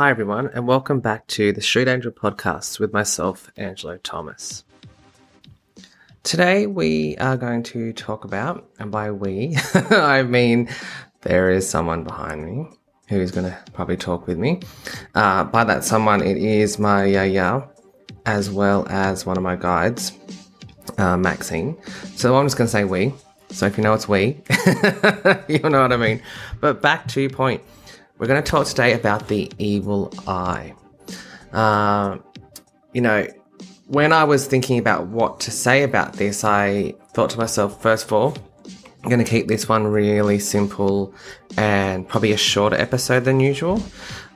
Hi, everyone, and welcome back to the Street Angel podcast with myself, Angelo Thomas. Today, we are going to talk about, and by we, I mean there is someone behind me who is going to probably talk with me. Uh, by that someone, it is my yaya, as well as one of my guides, uh, Maxine. So I'm just going to say we. So if you know it's we, you know what I mean. But back to your point. We're going to talk today about the evil eye. Uh, you know, when I was thinking about what to say about this, I thought to myself, first of all, I'm going to keep this one really simple and probably a shorter episode than usual.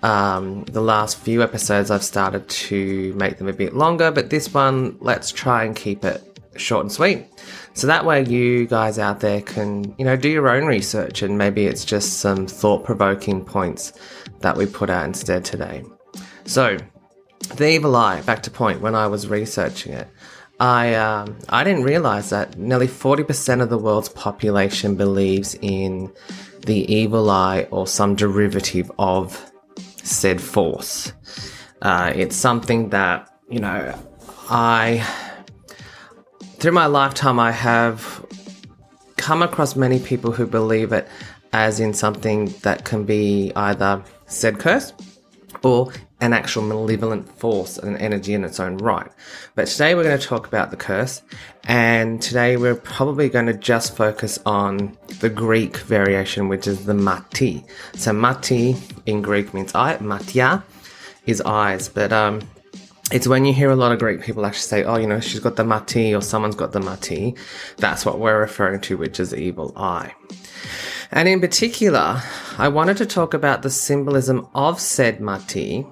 Um, the last few episodes, I've started to make them a bit longer, but this one, let's try and keep it short and sweet. So that way you guys out there can, you know, do your own research and maybe it's just some thought provoking points that we put out instead today. So, the evil eye, back to point, when I was researching it, I, um, I didn't realize that nearly 40% of the world's population believes in the evil eye or some derivative of said force. Uh, it's something that, you know, I through my lifetime, I have come across many people who believe it as in something that can be either said curse or an actual malevolent force and energy in its own right. But today we're going to talk about the curse, and today we're probably going to just focus on the Greek variation, which is the mati. So mati in Greek means eye, matia is eyes, but um, it's when you hear a lot of Greek people actually say, oh, you know, she's got the mati or someone's got the mati. That's what we're referring to, which is evil eye. And in particular, I wanted to talk about the symbolism of said mati,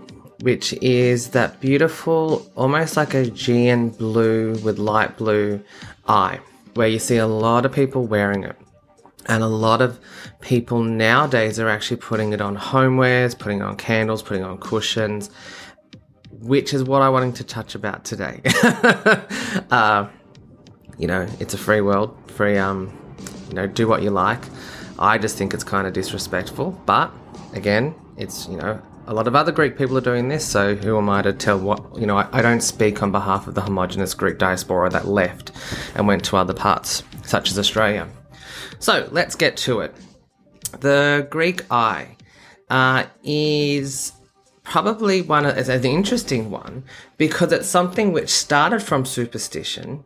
which is that beautiful, almost like a Aegean blue with light blue eye, where you see a lot of people wearing it. And a lot of people nowadays are actually putting it on homewares, putting on candles, putting on cushions which is what I wanted to touch about today. uh, you know, it's a free world, free, um, you know, do what you like. I just think it's kind of disrespectful, but again, it's, you know, a lot of other Greek people are doing this, so who am I to tell what, you know, I, I don't speak on behalf of the homogenous Greek diaspora that left and went to other parts, such as Australia. So let's get to it. The Greek eye uh, is probably one of, an interesting one because it's something which started from superstition.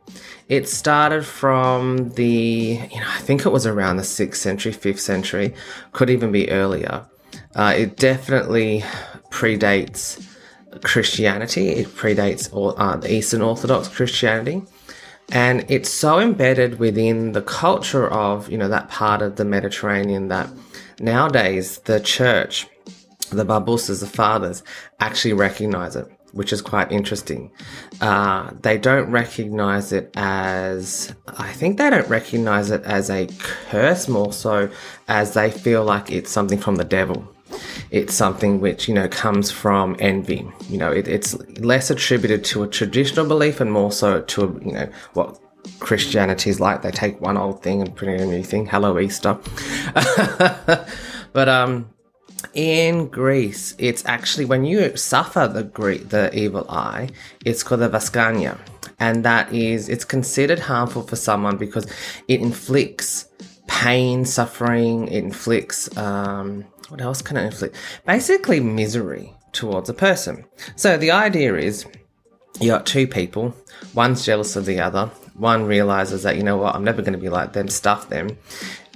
It started from the, you know, I think it was around the sixth century, fifth century, could even be earlier. Uh, it definitely predates Christianity. It predates all, uh, the Eastern Orthodox Christianity. And it's so embedded within the culture of, you know, that part of the Mediterranean that nowadays the church the Barbusas, the fathers, actually recognize it, which is quite interesting. Uh, they don't recognize it as, I think they don't recognize it as a curse more so as they feel like it's something from the devil. It's something which, you know, comes from envy. You know, it, it's less attributed to a traditional belief and more so to, a, you know, what Christianity is like. They take one old thing and put in a new thing. Hello, Easter. but, um, in Greece, it's actually when you suffer the Greek, the evil eye, it's called the vascania, and that is it's considered harmful for someone because it inflicts pain, suffering. It inflicts um, what else can it inflict? Basically, misery towards a person. So the idea is you got two people, one's jealous of the other. One realizes that you know what, I'm never going to be like them, stuff them,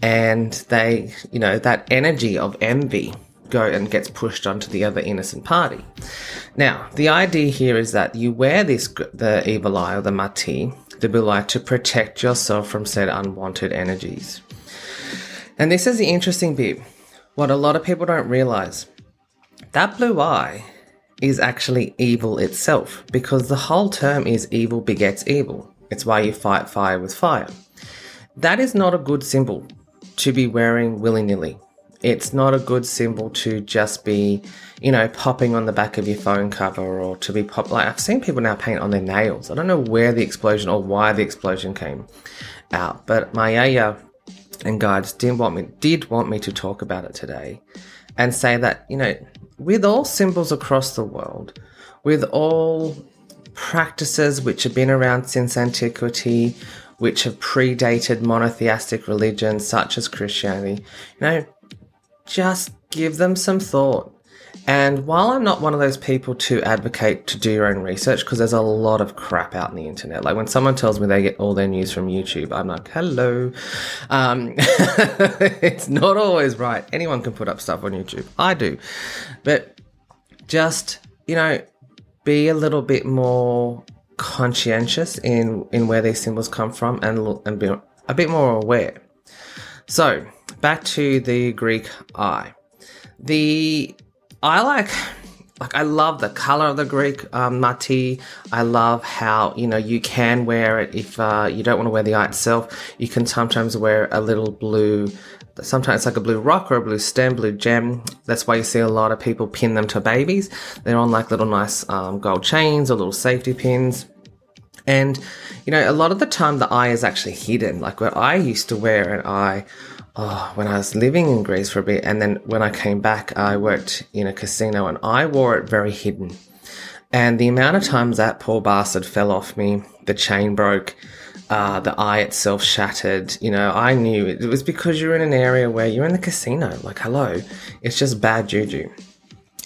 and they, you know, that energy of envy go and gets pushed onto the other innocent party. Now, the idea here is that you wear this the evil eye or the mati, the blue eye, to protect yourself from said unwanted energies. And this is the interesting bit. What a lot of people don't realize. That blue eye is actually evil itself because the whole term is evil begets evil. It's why you fight fire with fire. That is not a good symbol to be wearing willy nilly it's not a good symbol to just be, you know, popping on the back of your phone cover or to be pop. Like I've seen people now paint on their nails. I don't know where the explosion or why the explosion came out, but my yaya and guides did want me did want me to talk about it today, and say that you know with all symbols across the world, with all practices which have been around since antiquity, which have predated monotheistic religions such as Christianity, you know, just give them some thought. And while I'm not one of those people to advocate to do your own research, because there's a lot of crap out on the internet. Like when someone tells me they get all their news from YouTube, I'm like, hello. Um, it's not always right. Anyone can put up stuff on YouTube. I do. But just, you know, be a little bit more conscientious in, in where these symbols come from and, and be a bit more aware. So, back to the Greek eye. The I like like I love the color of the Greek um, mati. I love how you know you can wear it if uh, you don't want to wear the eye itself. You can sometimes wear a little blue. Sometimes like a blue rock or a blue stem, blue gem. That's why you see a lot of people pin them to babies. They're on like little nice um, gold chains or little safety pins. And you know, a lot of the time the eye is actually hidden. Like where I used to wear an eye oh, when I was living in Greece for a bit, and then when I came back, I worked in a casino and I wore it very hidden. And the amount of times that poor bastard fell off me, the chain broke, uh, the eye itself shattered. You know, I knew it, it was because you're in an area where you're in the casino. Like, hello, it's just bad juju.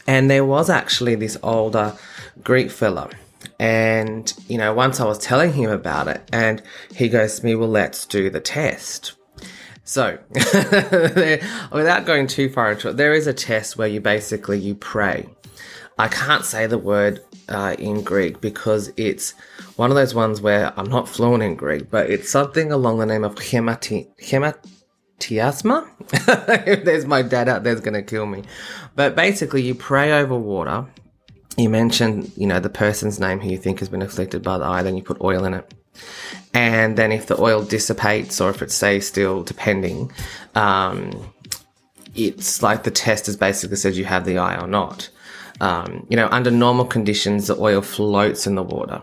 And there was actually this older Greek fella. And, you know, once I was telling him about it, and he goes to me, Well, let's do the test. So, without going too far into it, there is a test where you basically you pray. I can't say the word uh, in Greek because it's one of those ones where I'm not fluent in Greek, but it's something along the name of hemati- hematiasma. if there's my dad out there's going to kill me. But basically, you pray over water. You mention, you know, the person's name who you think has been afflicted by the eye, then you put oil in it and then if the oil dissipates or if it stays still, depending, um, it's like the test has basically said you have the eye or not. Um, you know, under normal conditions, the oil floats in the water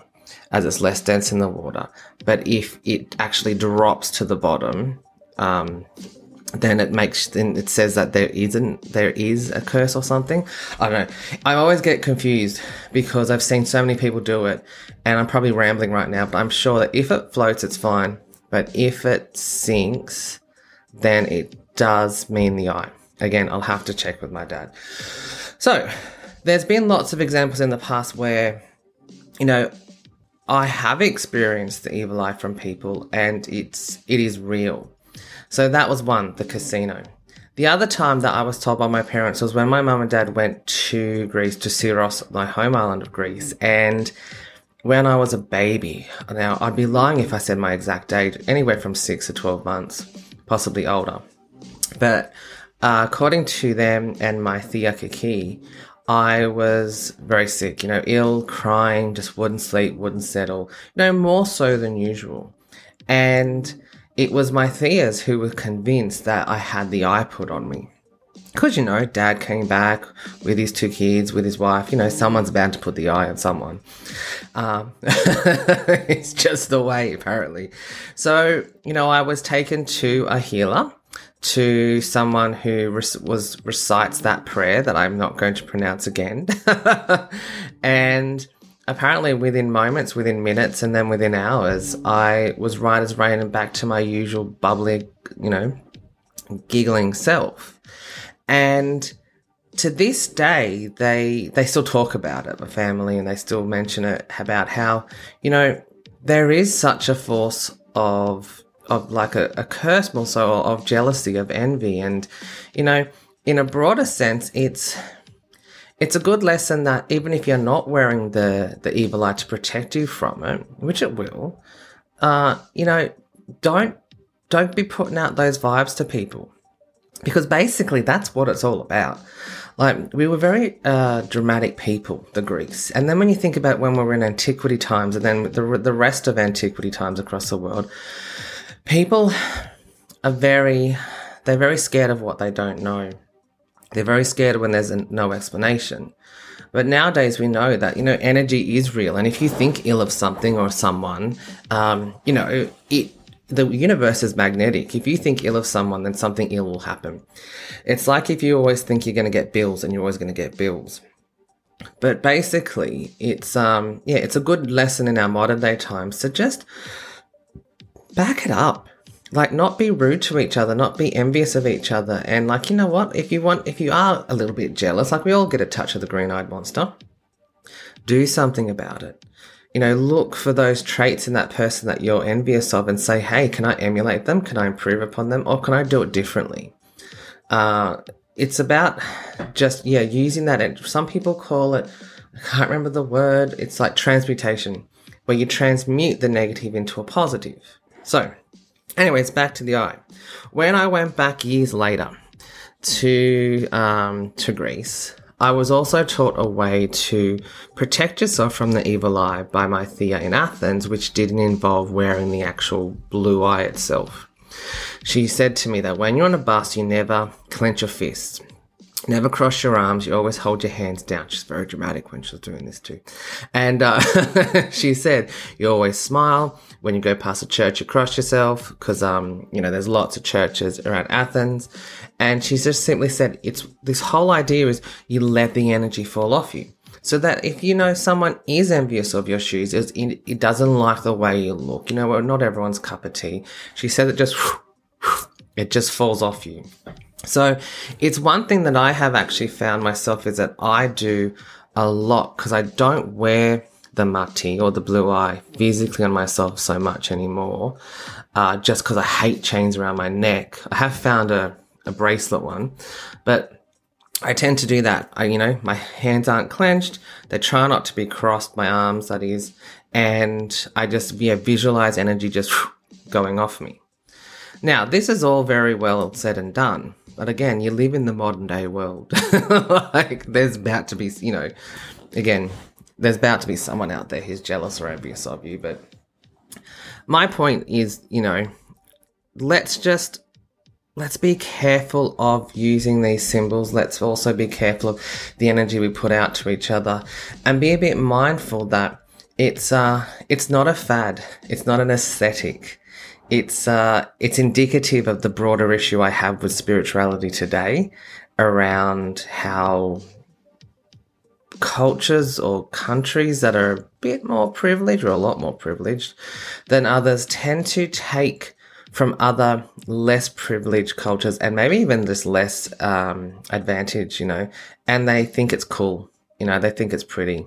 as it's less dense in the water. But if it actually drops to the bottom, um, then it makes then it says that there isn't there is a curse or something. I don't know. I always get confused because I've seen so many people do it, and I'm probably rambling right now, but I'm sure that if it floats, it's fine. But if it sinks, then it does mean the eye. Again, I'll have to check with my dad. So, there's been lots of examples in the past where, you know, I have experienced the evil eye from people, and it's it is real. So that was one, the casino. The other time that I was told by my parents was when my mum and dad went to Greece, to Syros, my home island of Greece, and when I was a baby. Now, I'd be lying if I said my exact age, anywhere from six to 12 months, possibly older. But uh, according to them and my Thea Kiki, I was very sick, you know, ill, crying, just wouldn't sleep, wouldn't settle, you know, more so than usual. And it was my Theas who were convinced that I had the eye put on me. Because, you know, dad came back with his two kids, with his wife. You know, someone's bound to put the eye on someone. Um, it's just the way, apparently. So, you know, I was taken to a healer, to someone who was recites that prayer that I'm not going to pronounce again. and apparently within moments, within minutes, and then within hours, I was right as rain and back to my usual bubbly, you know, giggling self. And to this day, they they still talk about it, my family, and they still mention it about how you know there is such a force of of like a, a curse, more so of jealousy, of envy, and you know, in a broader sense, it's it's a good lesson that even if you're not wearing the the evil eye to protect you from it, which it will, uh, you know, don't don't be putting out those vibes to people because basically that's what it's all about. Like we were very uh, dramatic people, the Greeks, and then when you think about when we were in antiquity times, and then the the rest of antiquity times across the world, people are very they're very scared of what they don't know. They're very scared when there's no explanation. But nowadays we know that, you know, energy is real. And if you think ill of something or someone, um, you know, it, the universe is magnetic. If you think ill of someone, then something ill will happen. It's like if you always think you're going to get bills and you're always going to get bills. But basically, it's um yeah, it's a good lesson in our modern day times to just back it up. Like not be rude to each other, not be envious of each other, and like you know what? If you want, if you are a little bit jealous, like we all get a touch of the green-eyed monster, do something about it. You know, look for those traits in that person that you're envious of, and say, "Hey, can I emulate them? Can I improve upon them, or can I do it differently?" Uh, it's about just yeah using that. Some people call it. I can't remember the word. It's like transmutation, where you transmute the negative into a positive. So, anyways, back to the eye. When I went back years later to um, to Greece, I was also taught a way to protect yourself from the evil eye by my Thea in Athens, which didn't involve wearing the actual blue eye itself. She said to me that when you're on a bus, you never clench your fists. Never cross your arms. You always hold your hands down. She's very dramatic when she's doing this too. And uh, she said, you always smile. When you go past a church, you cross yourself because, um, you know, there's lots of churches around Athens. And she just simply said, it's this whole idea is you let the energy fall off you. So that if you know someone is envious of your shoes, it doesn't like the way you look. You know, well, not everyone's cup of tea. She said it just, it just falls off you. So it's one thing that I have actually found myself is that I do a lot because I don't wear the mati or the blue eye physically on myself so much anymore. Uh, just because I hate chains around my neck. I have found a, a bracelet one, but I tend to do that. I, you know, my hands aren't clenched. They try not to be crossed, my arms, that is. And I just, yeah, visualize energy just going off me. Now, this is all very well said and done. But again, you live in the modern day world. like, there's about to be, you know, again, there's about to be someone out there who's jealous or envious of you. But my point is, you know, let's just let's be careful of using these symbols. Let's also be careful of the energy we put out to each other and be a bit mindful that it's uh it's not a fad. It's not an aesthetic it's uh, it's indicative of the broader issue I have with spirituality today around how cultures or countries that are a bit more privileged or a lot more privileged than others tend to take from other less privileged cultures and maybe even this less um, advantage, you know, and they think it's cool. You know, they think it's pretty.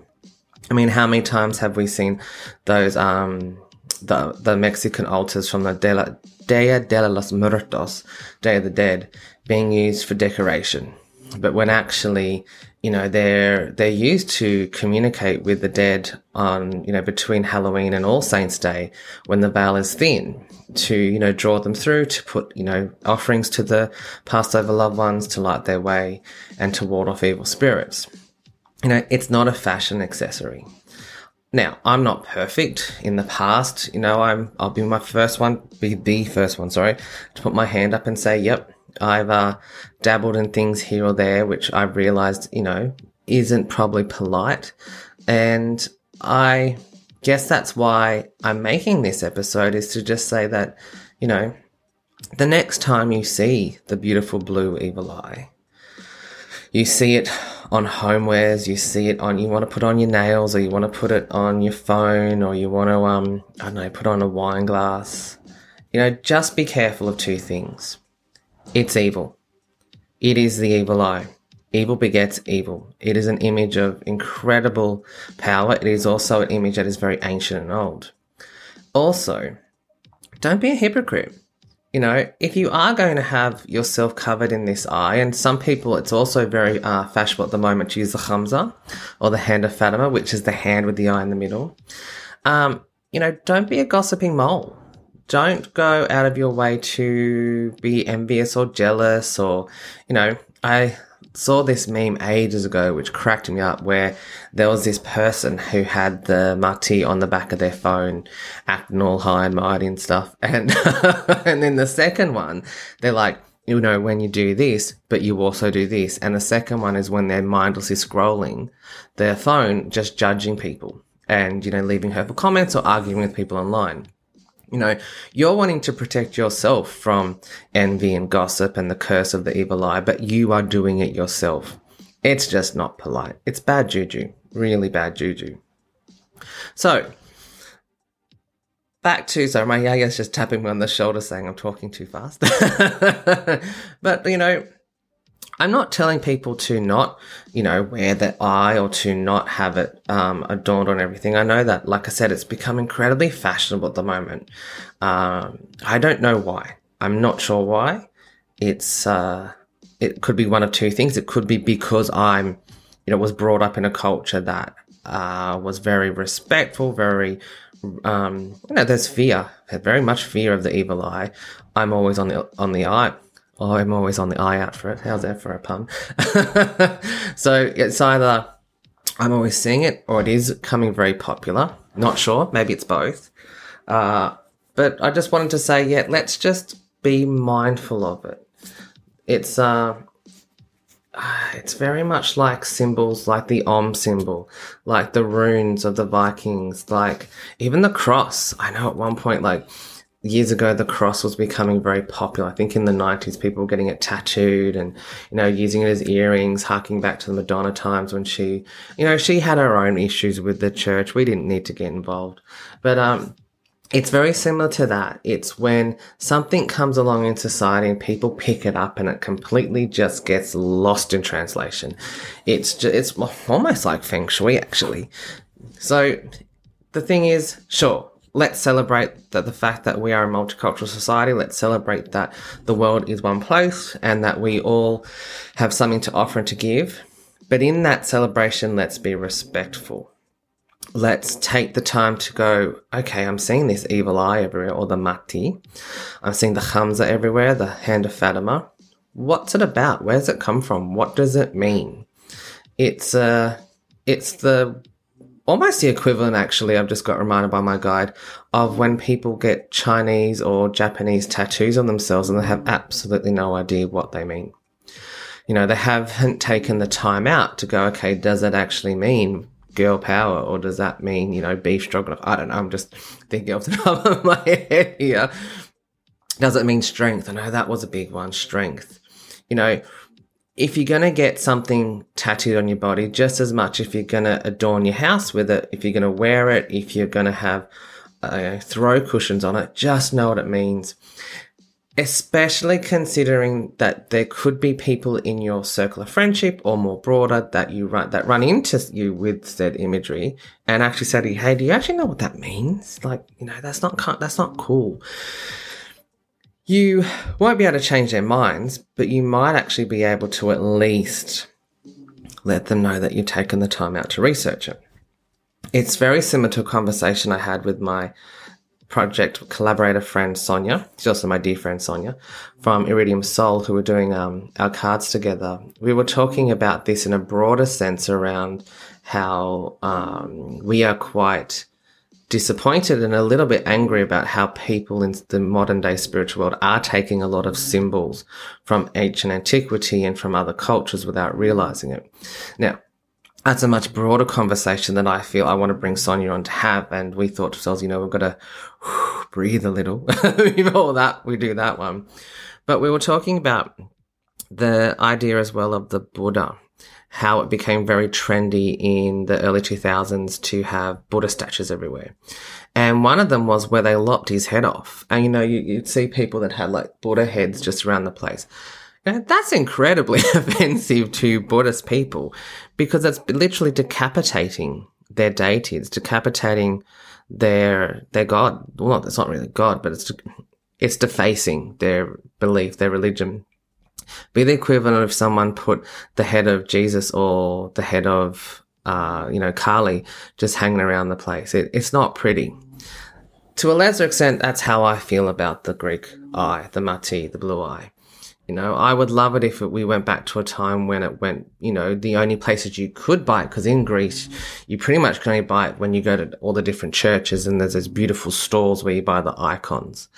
I mean, how many times have we seen those um, the, the Mexican altars from the de la, Dia de los Muertos, Day of the Dead, being used for decoration. But when actually, you know, they're, they're used to communicate with the dead on, you know, between Halloween and All Saints Day when the veil is thin to, you know, draw them through, to put, you know, offerings to the passed over loved ones to light their way and to ward off evil spirits. You know, it's not a fashion accessory. Now, I'm not perfect. In the past, you know, I'm I'll be my first one, be the first one, sorry, to put my hand up and say, "Yep, I've uh, dabbled in things here or there, which I've realized, you know, isn't probably polite." And I guess that's why I'm making this episode is to just say that, you know, the next time you see the beautiful blue evil eye, you see it on homewares, you see it on, you want to put on your nails or you want to put it on your phone or you want to, um, I don't know, put on a wine glass. You know, just be careful of two things. It's evil. It is the evil eye. Evil begets evil. It is an image of incredible power. It is also an image that is very ancient and old. Also, don't be a hypocrite you know, if you are going to have yourself covered in this eye, and some people, it's also very uh, fashionable at the moment to use the khamsa or the hand of Fatima, which is the hand with the eye in the middle. Um, you know, don't be a gossiping mole. Don't go out of your way to be envious or jealous or, you know, I saw this meme ages ago, which cracked me up, where there was this person who had the mati on the back of their phone, acting all high and mighty and stuff. And, and then the second one, they're like, you know, when you do this, but you also do this. And the second one is when they're mindlessly scrolling their phone, just judging people and, you know, leaving hurtful comments or arguing with people online. You know, you're wanting to protect yourself from envy and gossip and the curse of the evil eye, but you are doing it yourself. It's just not polite. It's bad juju. Really bad juju. So, back to so my yaya's just tapping me on the shoulder saying I'm talking too fast. but you know, I'm not telling people to not, you know, wear the eye or to not have it um, adorned on everything. I know that, like I said, it's become incredibly fashionable at the moment. Um, I don't know why. I'm not sure why. It's uh, it could be one of two things. It could be because I'm, you know, was brought up in a culture that uh, was very respectful, very um, you know, there's fear, very much fear of the evil eye. I'm always on the on the eye. Oh, I'm always on the eye out for it. How's that for a pun? so it's either I'm always seeing it or it is coming very popular. Not sure. Maybe it's both. Uh, but I just wanted to say, yeah, let's just be mindful of it. It's uh, it's very much like symbols like the Om symbol, like the runes of the Vikings, like even the cross. I know at one point, like years ago, the cross was becoming very popular. I think in the 90s, people were getting it tattooed and, you know, using it as earrings, harking back to the Madonna times when she, you know, she had her own issues with the church. We didn't need to get involved. But, um, it's very similar to that. It's when something comes along in society and people pick it up and it completely just gets lost in translation. It's just, it's almost like feng shui actually. So the thing is, sure, let's celebrate that the fact that we are a multicultural society. Let's celebrate that the world is one place and that we all have something to offer and to give. But in that celebration, let's be respectful let's take the time to go, okay, I'm seeing this evil eye everywhere, or the mati. I'm seeing the Hamza everywhere, the hand of Fatima. What's it about? Where's it come from? What does it mean? It's uh it's the almost the equivalent actually, I've just got reminded by my guide, of when people get Chinese or Japanese tattoos on themselves and they have absolutely no idea what they mean. You know, they haven't taken the time out to go, okay, does that actually mean girl power, or does that mean you know beef stroganoff? I don't know. I'm just thinking off the top of my head here. Does it mean strength? I know that was a big one. Strength. You know, if you're gonna get something tattooed on your body, just as much if you're gonna adorn your house with it, if you're gonna wear it, if you're gonna have uh, throw cushions on it, just know what it means especially considering that there could be people in your circle of friendship or more broader that you run that run into you with said imagery and actually say to you, "Hey, do you actually know what that means? Like, you know, that's not that's not cool." You won't be able to change their minds, but you might actually be able to at least let them know that you've taken the time out to research it. It's very similar to a conversation I had with my project collaborator friend Sonia, she's also my dear friend Sonia from Iridium Soul, who were doing um, our cards together. We were talking about this in a broader sense around how um, we are quite disappointed and a little bit angry about how people in the modern day spiritual world are taking a lot of symbols from ancient antiquity and from other cultures without realizing it. Now, that's a much broader conversation that I feel I want to bring Sonia on to have. And we thought to ourselves, you know, we've got to breathe a little before that we do that one. But we were talking about the idea as well of the Buddha, how it became very trendy in the early 2000s to have Buddha statues everywhere. And one of them was where they lopped his head off. And you know, you, you'd see people that had like Buddha heads just around the place. Now, that's incredibly offensive to Buddhist people because it's literally decapitating their deity. It's decapitating their their god. Well, it's not really god, but it's it's defacing their belief, their religion. Be the equivalent of someone put the head of Jesus or the head of uh, you know Kali just hanging around the place. It, it's not pretty. To a lesser extent, that's how I feel about the Greek eye, the mati, the blue eye. You know, I would love it if we went back to a time when it went, you know, the only places you could buy it, because in Greece, you pretty much can only buy it when you go to all the different churches and there's those beautiful stores where you buy the icons.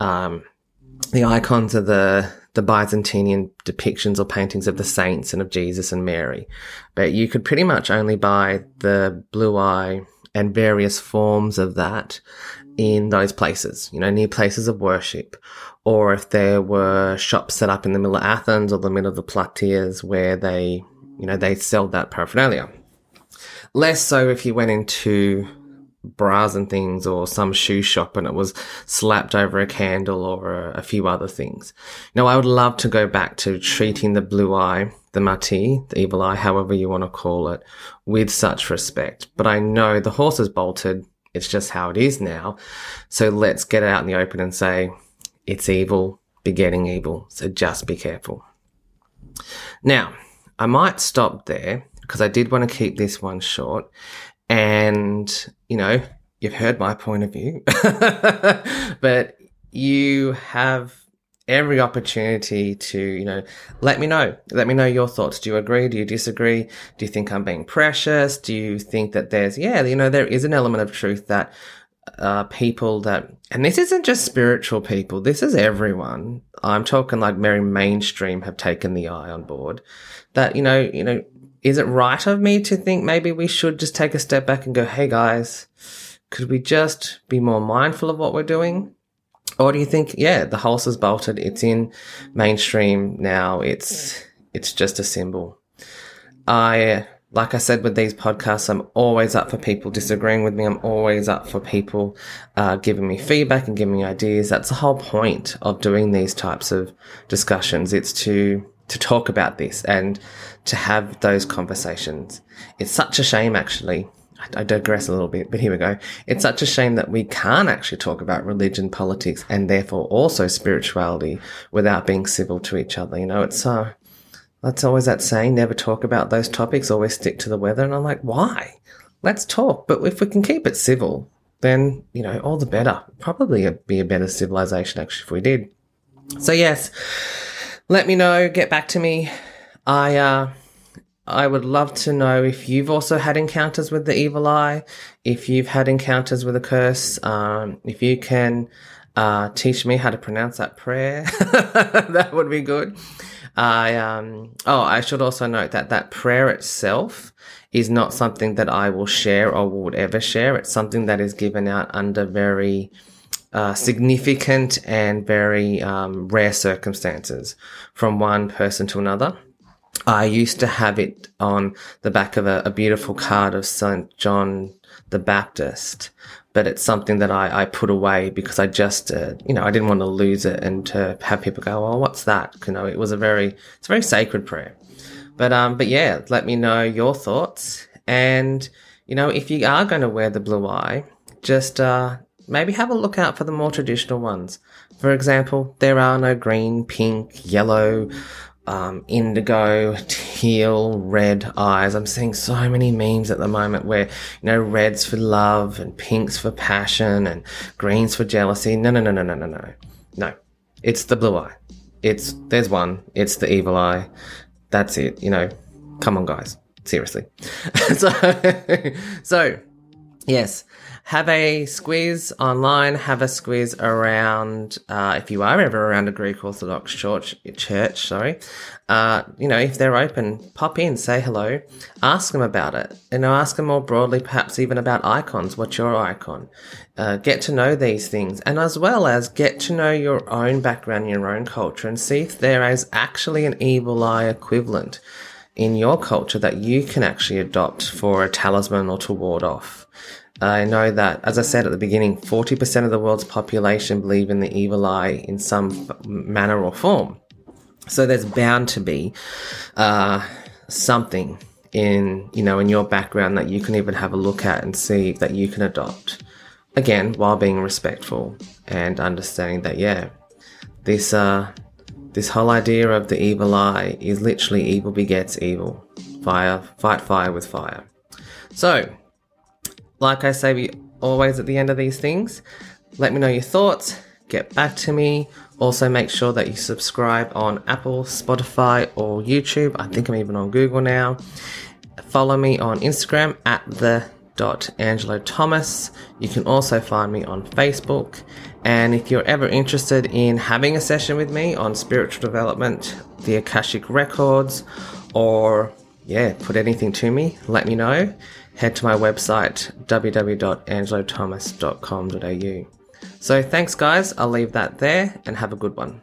Um, the icons are the, the Byzantine depictions or paintings of the saints and of Jesus and Mary. But you could pretty much only buy the blue eye and various forms of that in those places, you know, near places of worship, or if there were shops set up in the middle of Athens or the middle of the Plataeas where they, you know, they sell that paraphernalia. Less so if you went into Bras N Things or some shoe shop and it was slapped over a candle or a, a few other things. Now, I would love to go back to treating the blue eye, the mati, the evil eye, however you want to call it, with such respect. But I know the horse is bolted. It's just how it is now. So let's get it out in the open and say it's evil begetting evil. So just be careful. Now, I might stop there because I did want to keep this one short and, you know, you've heard my point of view, but you have every opportunity to, you know, let me know. Let me know your thoughts. Do you agree? Do you disagree? Do you think I'm being precious? Do you think that there's, yeah, you know, there is an element of truth that uh, people that, and this isn't just spiritual people, this is everyone. I'm talking like very mainstream have taken the eye on board that, you know, you know, is it right of me to think maybe we should just take a step back and go, hey guys, could we just be more mindful of what we're doing? Or do you think, yeah, the horse is bolted, it's in mainstream now, it's it's just a symbol. I like I said with these podcasts, I'm always up for people disagreeing with me. I'm always up for people uh, giving me feedback and giving me ideas. That's the whole point of doing these types of discussions. It's to to talk about this and to have those conversations. It's such a shame, actually. I digress a little bit, but here we go. It's such a shame that we can't actually talk about religion, politics, and therefore also spirituality without being civil to each other. You know, it's so, uh, that's always that saying, never talk about those topics, always stick to the weather. And I'm like, why? Let's talk. But if we can keep it civil, then, you know, all the better. Probably be a better civilization, actually, if we did. So, yes, let me know, get back to me. I uh, I would love to know if you've also had encounters with the evil eye, if you've had encounters with a curse, um, if you can uh, teach me how to pronounce that prayer, that would be good. I um oh I should also note that that prayer itself is not something that I will share or would ever share. It's something that is given out under very uh, significant and very um, rare circumstances from one person to another. I used to have it on the back of a, a beautiful card of St. John the Baptist, but it's something that I, I put away because I just, uh, you know, I didn't want to lose it and to have people go, "Oh, what's that?" You know, it was a very, it's a very sacred prayer. But um, but yeah, let me know your thoughts, and you know, if you are going to wear the blue eye, just uh, maybe have a look out for the more traditional ones. For example, there are no green, pink, yellow, um, indigo, teal, red eyes. I'm seeing so many memes at the moment where, you know, red's for love and pink's for passion and green's for jealousy. No, no, no, no, no, no, no. No. It's the blue eye. It's, there's one. It's the evil eye. That's it. You know, come on, guys. Seriously. so, so, yes have a squeeze online, have a squeeze around, uh, if you are ever around a Greek Orthodox church, church, sorry, uh, you know, if they're open, pop in, say hello, ask them about it. You know, ask them more broadly, perhaps even about icons. What's your icon? Uh, get to know these things and as well as get to know your own background, your own culture and see if there is actually an evil eye equivalent in your culture that you can actually adopt for a talisman or to ward off. I know that, as I said at the beginning, 40% of the world's population believe in the evil eye in some manner or form. So there's bound to be uh, something in, you know, in your background that you can even have a look at and see that you can adopt. Again, while being respectful and understanding that, yeah, this, uh, this whole idea of the evil eye is literally evil begets evil. Fire, fight fire with fire. So, like I say we always at the end of these things, let me know your thoughts, get back to me. Also, make sure that you subscribe on Apple, Spotify, or YouTube. I think I'm even on Google now. Follow me on Instagram at the dot Angelo Thomas. You can also find me on Facebook. And if you're ever interested in having a session with me on spiritual development, the Akashic records, or yeah, put anything to me, let me know. Head to my website, www.angelothomas.com.au. So thanks, guys. I'll leave that there and have a good one.